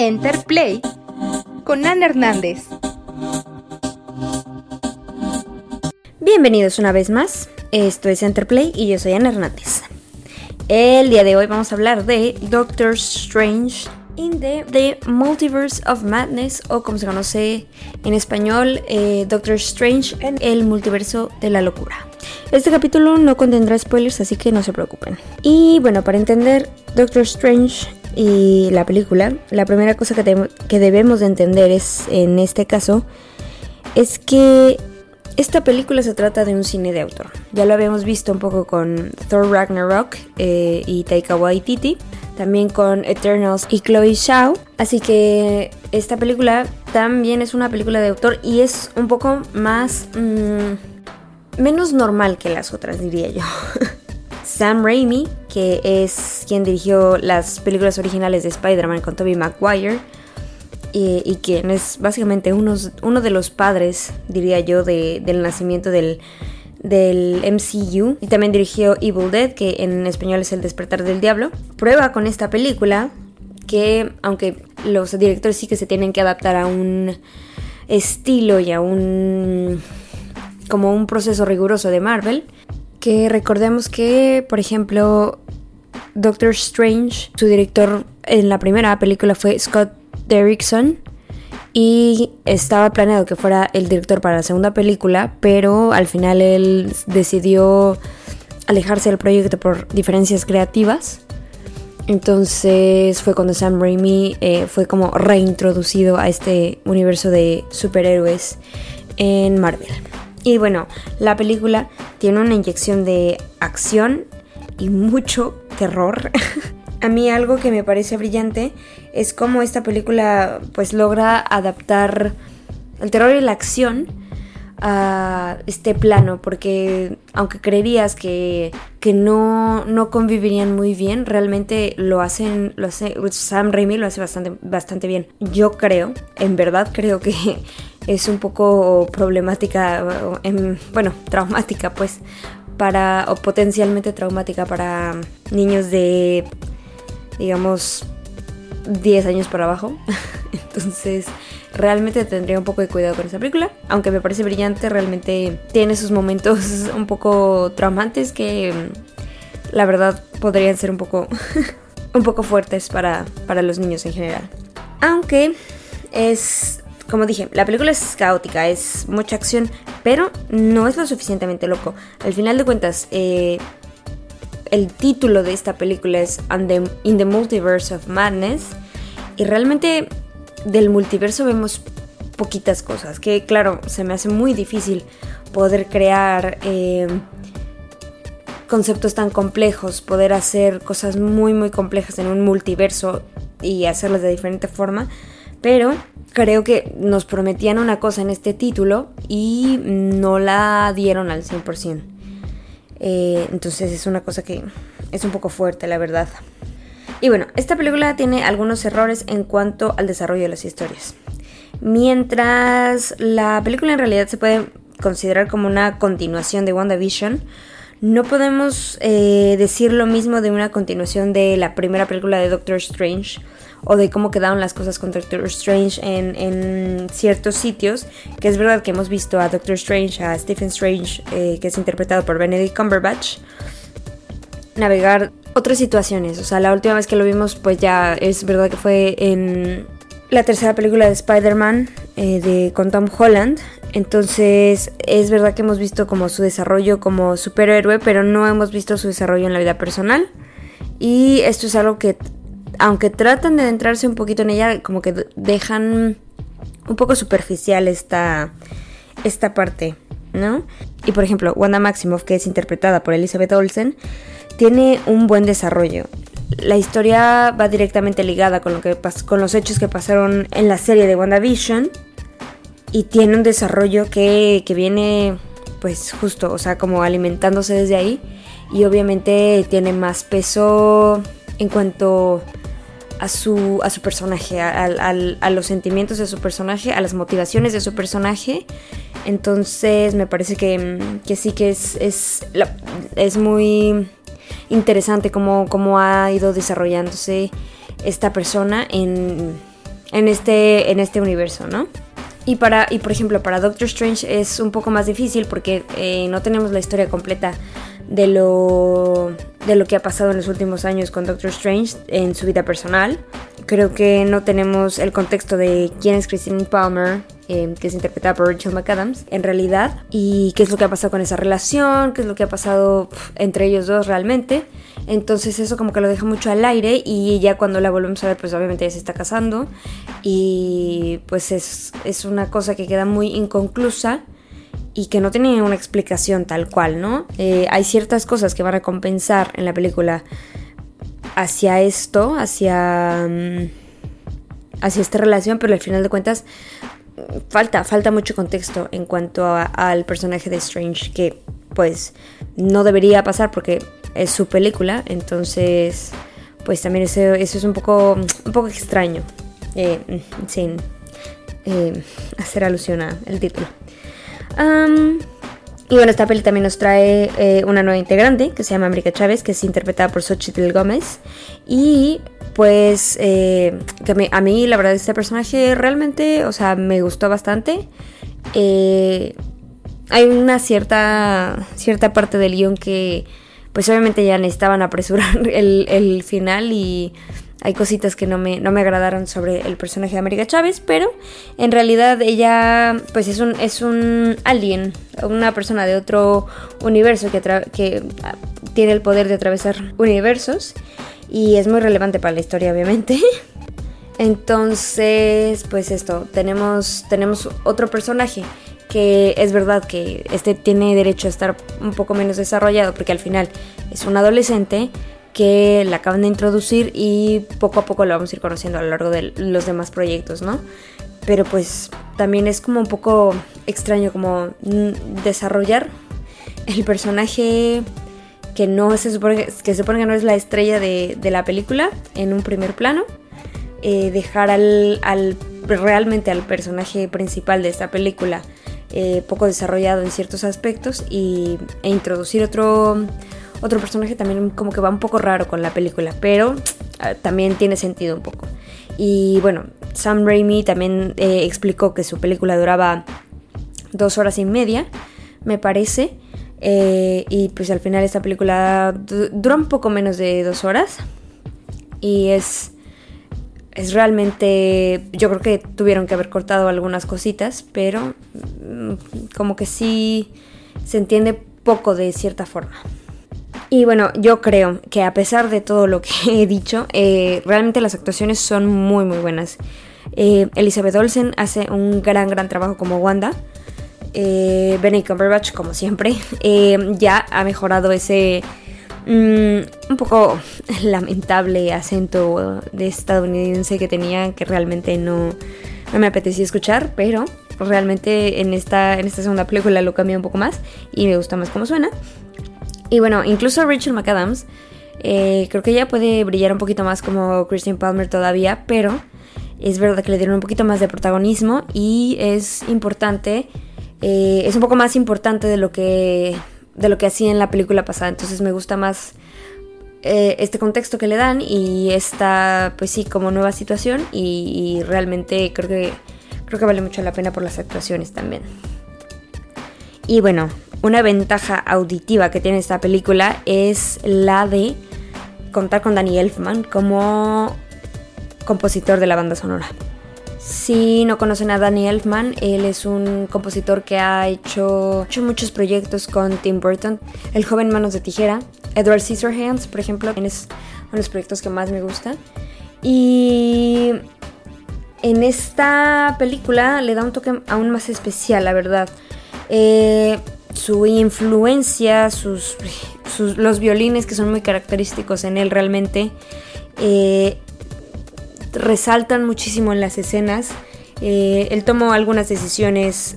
Enterplay con Ana Hernández. Bienvenidos una vez más. Esto es Enterplay y yo soy Ana Hernández. El día de hoy vamos a hablar de Doctor Strange in the, Multiverse of Madness o como se conoce en español, eh, Doctor Strange en el multiverso de la locura. Este capítulo no contendrá spoilers, así que no se preocupen. Y bueno, para entender Doctor Strange y la película, la primera cosa que, que debemos de entender es, en este caso, es que esta película se trata de un cine de autor. Ya lo habíamos visto un poco con Thor Ragnarok eh, y Taika Waititi, también con Eternals y Chloe Zhao. Así que esta película también es una película de autor y es un poco más... Mm, menos normal que las otras, diría yo. Sam Raimi, que es quien dirigió las películas originales de Spider-Man con Tobey Maguire, y, quien es básicamente uno de los padres, diría yo, del nacimiento del, del MCU. Y también dirigió Evil Dead, que en español es El despertar del diablo. Prueba con esta película que, aunque los directores sí que se tienen que adaptar a un estilo y a un como un proceso riguroso de Marvel, que recordemos que, por ejemplo, Doctor Strange, su director en la primera película fue Scott Derrickson y estaba planeado que fuera el director para la segunda película, pero al final él decidió alejarse del proyecto por diferencias creativas. Entonces fue cuando Sam Raimi eh, fue como reintroducido a este universo de superhéroes en Marvel. Y bueno, la película tiene una inyección de acción y mucho terror. a mí algo que me parece brillante es cómo esta película pues logra adaptar el terror y la acción a este plano, porque aunque creerías que, que no, no, convivirían muy bien, realmente lo hacen, lo hace, Sam Raimi lo hace bastante, bastante bien. Yo creo, en verdad creo que es un poco problemática, bueno, traumática pues, para, o potencialmente traumática para niños de, digamos, 10 años para abajo. Entonces, realmente tendría un poco de cuidado con esa película. Aunque me parece brillante, realmente tiene sus momentos un poco traumantes que la verdad podrían ser un poco, un poco fuertes para, para los niños en general. Aunque es como dije, la película es caótica, es mucha acción, pero no es lo suficientemente loco. Al final de cuentas, eh, el título de esta película es In the Multiverse of Madness. Y realmente del multiverso vemos poquitas cosas. Que claro, se me hace muy difícil poder crear eh, conceptos tan complejos, poder hacer cosas muy muy complejas en un multiverso y hacerlas de diferente forma. Pero creo que nos prometían una cosa en este título y no la dieron al 100%. Eh, entonces es una cosa que es un poco fuerte, la verdad. Y bueno, esta película tiene algunos errores en cuanto al desarrollo de las historias. Mientras la película en realidad se puede considerar como una continuación de WandaVision, no podemos eh, decir lo mismo de una continuación de la primera película de Doctor Strange o de cómo quedaron las cosas con Doctor Strange en, ciertos sitios, que es verdad que hemos visto a Doctor Strange, a Stephen Strange, eh, que es interpretado por Benedict Cumberbatch, navegar otras situaciones. O sea, la última vez que lo vimos, pues ya es verdad que fue en la tercera película de Spider-Man eh, con Tom Holland. Entonces es verdad que hemos visto como su desarrollo como superhéroe, pero no hemos visto su desarrollo en la vida personal. Y esto es algo que aunque tratan de adentrarse un poquito en ella, como que dejan un poco superficial esta, esta parte, ¿no? Y por ejemplo, Wanda Maximoff, que es interpretada por Elizabeth Olsen, tiene un buen desarrollo. La historia va directamente ligada con, lo que con los hechos que pasaron en la serie de WandaVision y tiene un desarrollo que, que viene pues justo, o sea, como alimentándose desde ahí y obviamente tiene más peso en cuanto a su, a su personaje, a, los sentimientos de su personaje, a las motivaciones de su personaje. Entonces me parece que, sí que es, es, es muy interesante cómo, cómo, ha ido desarrollándose esta persona en, en, este, en este universo, ¿no? Y, para, y por ejemplo, para Doctor Strange es un poco más difícil porque eh, no tenemos la historia completa de lo, de lo que ha pasado en los últimos años con Doctor Strange en su vida personal. Creo que no tenemos el contexto de quién es Christine Palmer, eh, que es interpretada por Rachel McAdams, en realidad, y qué es lo que ha pasado con esa relación, qué es lo que ha pasado entre ellos dos realmente. Entonces eso como que lo deja mucho al aire y ya cuando la volvemos a ver pues obviamente ella se está casando y pues es, es una cosa que queda muy inconclusa y que no tiene una explicación tal cual, ¿no? Eh, hay ciertas cosas que van a compensar en la película hacia esto, hacia, mm, hacia esta relación, pero al final de cuentas falta, falta mucho contexto en cuanto al personaje de Strange, que pues no debería pasar porque es su película, entonces pues también eso, eso es un poco, un poco extraño, eh, sin eh, hacer alusión al título y bueno, esta peli también nos trae eh, una nueva integrante que se llama América Chávez, que es interpretada por Xochitl Gómez. Y pues eh, que a mí la verdad este personaje realmente, o sea, me gustó bastante. Eh, hay una cierta, cierta parte del guion que pues obviamente ya necesitaban apresurar el, el final y hay cositas que no me, no me agradaron sobre el personaje de América Chávez, pero en realidad ella pues es un, es un alien, una persona de otro universo que, que ah, tiene el poder de atravesar universos y es muy relevante para la historia obviamente. Entonces, pues esto, tenemos, tenemos otro personaje que es verdad que este tiene derecho a estar un poco menos desarrollado porque al final es un adolescente, que la acaban de introducir y poco a poco lo vamos a ir conociendo a lo largo de los demás proyectos, ¿no? Pero pues también es como un poco extraño como desarrollar el personaje que no se supone que, se supone que no es la estrella de, la película en un primer plano. Eh, dejar al, realmente al personaje principal de esta película eh, poco desarrollado en ciertos aspectos y, e introducir otro otro personaje también como que va un poco raro con la película, pero ah, también tiene sentido un poco. Y bueno, Sam Raimi también eh, explicó que su película duraba dos horas y media, me parece. Eh, y pues al final esta película dura un poco menos de dos horas. Y es, es realmente... Yo creo que tuvieron que haber cortado algunas cositas, pero mm, como que sí se entiende poco de cierta forma. Y bueno, yo creo que a pesar de todo lo que he dicho, eh, realmente las actuaciones son muy muy buenas. Eh, Elizabeth Olsen hace un gran gran trabajo como Wanda. Eh, Benny Cumberbatch, como siempre, eh, ya ha mejorado ese mm, un poco lamentable acento de estadounidense que tenía, que realmente no, no me apetecía escuchar, pero realmente en esta, en esta segunda película lo cambié un poco más y me gusta más cómo suena. Y bueno, incluso Rachel McAdams, eh, creo que ella puede brillar un poquito más como Christian Palmer todavía, pero es verdad que le dieron un poquito más de protagonismo y es importante, eh, es un poco más importante de lo que de lo que hacía en la película pasada, entonces me gusta más eh, este contexto que le dan y esta, pues sí, como nueva situación y, y realmente creo que creo que vale mucho la pena por las actuaciones también. Y bueno, una ventaja auditiva que tiene esta película es la de contar con Danny Elfman como compositor de la banda sonora. Si no conocen a Danny Elfman, él es un compositor que ha hecho, muchos proyectos con Tim Burton, El joven manos de tijera, Edward Scissorhands, por ejemplo, es uno de los proyectos que más me gusta. Y en esta película le da un toque aún más especial, la verdad. Eh, su influencia, sus, los violines que son muy característicos en él realmente, eh, resaltan muchísimo en las escenas. Eh, él tomó algunas decisiones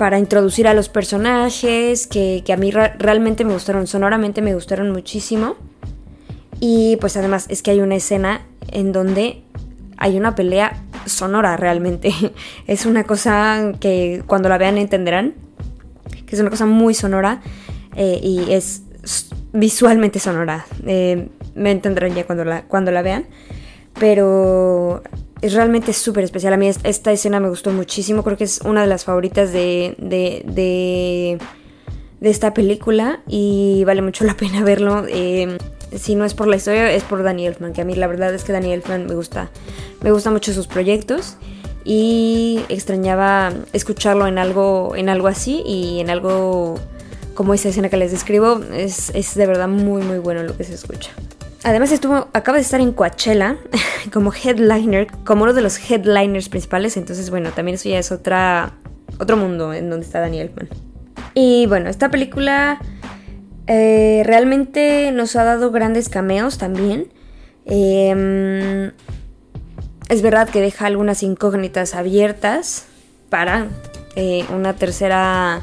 para introducir a los personajes que, a mí realmente me gustaron, sonoramente me gustaron muchísimo. Y pues además es que hay una escena en donde hay una pelea sonora realmente. Es una cosa que cuando la vean entenderán, que es una cosa muy sonora eh, y es visualmente sonora. Eh, me entenderán ya cuando la, cuando la vean. pero es realmente súper especial. A mí esta escena me gustó muchísimo, creo que es una de las favoritas de, de, de, esta película y vale mucho la pena verlo. Eh, si no es por la historia, es por Danny Elfman, que a mí la verdad es que Danny Elfman me gusta, me gusta mucho sus proyectos y extrañaba escucharlo en algo, en algo así y en algo como esa escena que les describo, es, es de verdad muy muy bueno lo que se escucha. Además estuvo, acaba de estar en Coachella como headliner, como uno de los headliners principales, entonces bueno, también eso ya es otra, otro mundo en donde está Daniel Elfman. Y bueno, esta película eh, realmente nos ha dado grandes cameos también. Em, es verdad que deja algunas incógnitas abiertas para eh, una tercera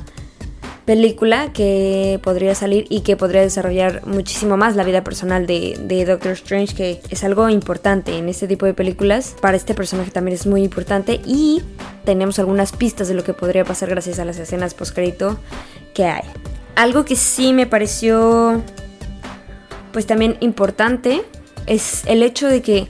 película que podría salir y que podría desarrollar muchísimo más la vida personal de, Doctor Strange, que es algo importante en este tipo de películas. Para este personaje también es muy importante y tenemos algunas pistas de lo que podría pasar gracias a las escenas post-crédito que hay. Algo que sí me pareció pues también importante es el hecho de que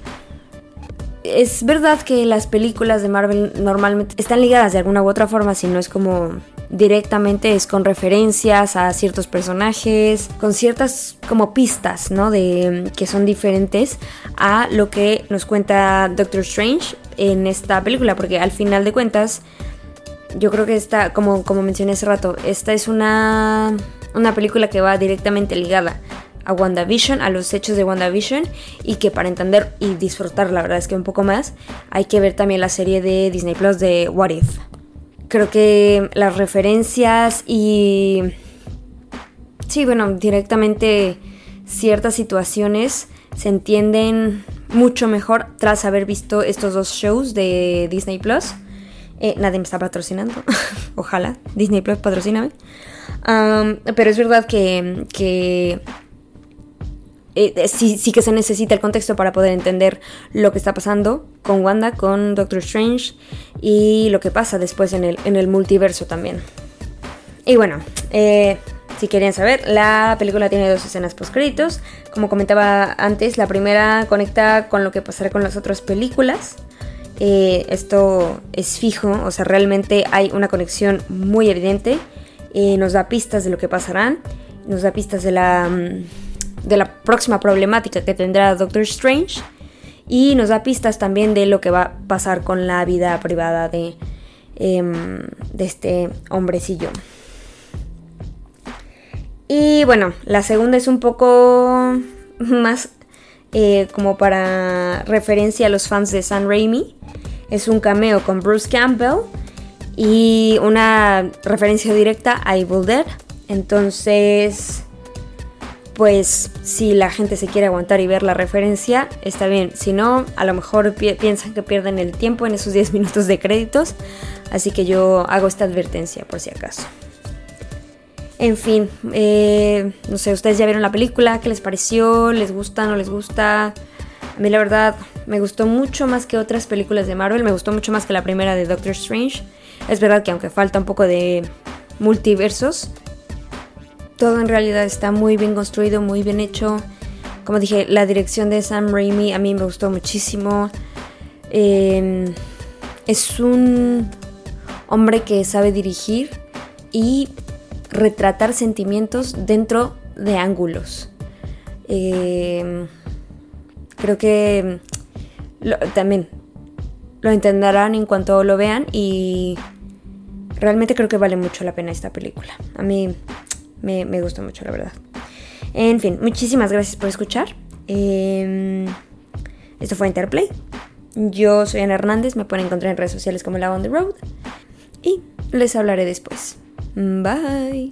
es verdad que las películas de Marvel normalmente están ligadas de alguna u otra forma, si no es como directamente es con referencias a ciertos personajes, con ciertas como pistas, ¿no? De que son diferentes a lo que nos cuenta Doctor Strange en esta película, porque al final de cuentas yo creo que esta, como, como mencioné hace rato, esta es una, una película que va directamente ligada a WandaVision, a los hechos de WandaVision y que para entender y disfrutar la verdad es que un poco más hay que ver también la serie de Disney Plus de What If. Creo que las referencias y... Sí, bueno, directamente ciertas situaciones se entienden mucho mejor tras haber visto estos dos shows de Disney Plus. Eh, nadie me está patrocinando. Ojalá. Disney Plus patrocíname. pero es verdad que, que eh, sí, sí, que se necesita el contexto para poder entender lo que está pasando con Wanda, con Doctor Strange y lo que pasa después en el, en el multiverso también. Y bueno, eh, si querían saber, la película tiene dos escenas post-créditos. Como comentaba antes, la primera conecta con lo que pasará con las otras películas. Eh, esto es fijo, o sea, realmente hay una conexión muy evidente. nos da pistas de lo que pasarán, nos da pistas de la mm, de la próxima problemática que tendrá Doctor Strange y nos da pistas también de lo que va a pasar con la vida privada de, em, de este hombrecillo. Y bueno, la segunda es un poco más eh, como para referencia a los fans de San Raimi. Es un cameo con Bruce Campbell y una referencia directa a Evil Dead. Entonces, pues si la gente se quiere aguantar y ver la referencia, está bien. Si no, a lo mejor piensan que pierden el tiempo en esos 10 minutos de créditos. Así que yo hago esta advertencia por si acaso. En fin, eh, no sé, ustedes ya vieron la película, ¿qué les pareció? ¿Les gusta? ¿No les gusta? A mí la verdad me gustó mucho más que otras películas de Marvel, me gustó mucho más que la primera de Doctor Strange. Es verdad que aunque falta un poco de multiversos, todo en realidad está muy bien construido, muy bien hecho. Como dije, la dirección de Sam Raimi a mí me gustó muchísimo. Em, es un hombre que sabe dirigir y retratar sentimientos dentro de ángulos. Em, creo que también lo entenderán en cuanto lo vean y realmente creo que vale mucho la pena esta película. A mí me, me gusta mucho, la verdad. En fin, muchísimas gracias por escuchar. Em, esto fue Interplay. Yo soy Ana Hernández, me pueden encontrar en redes sociales como La On The Road. Y les hablaré después. Bye.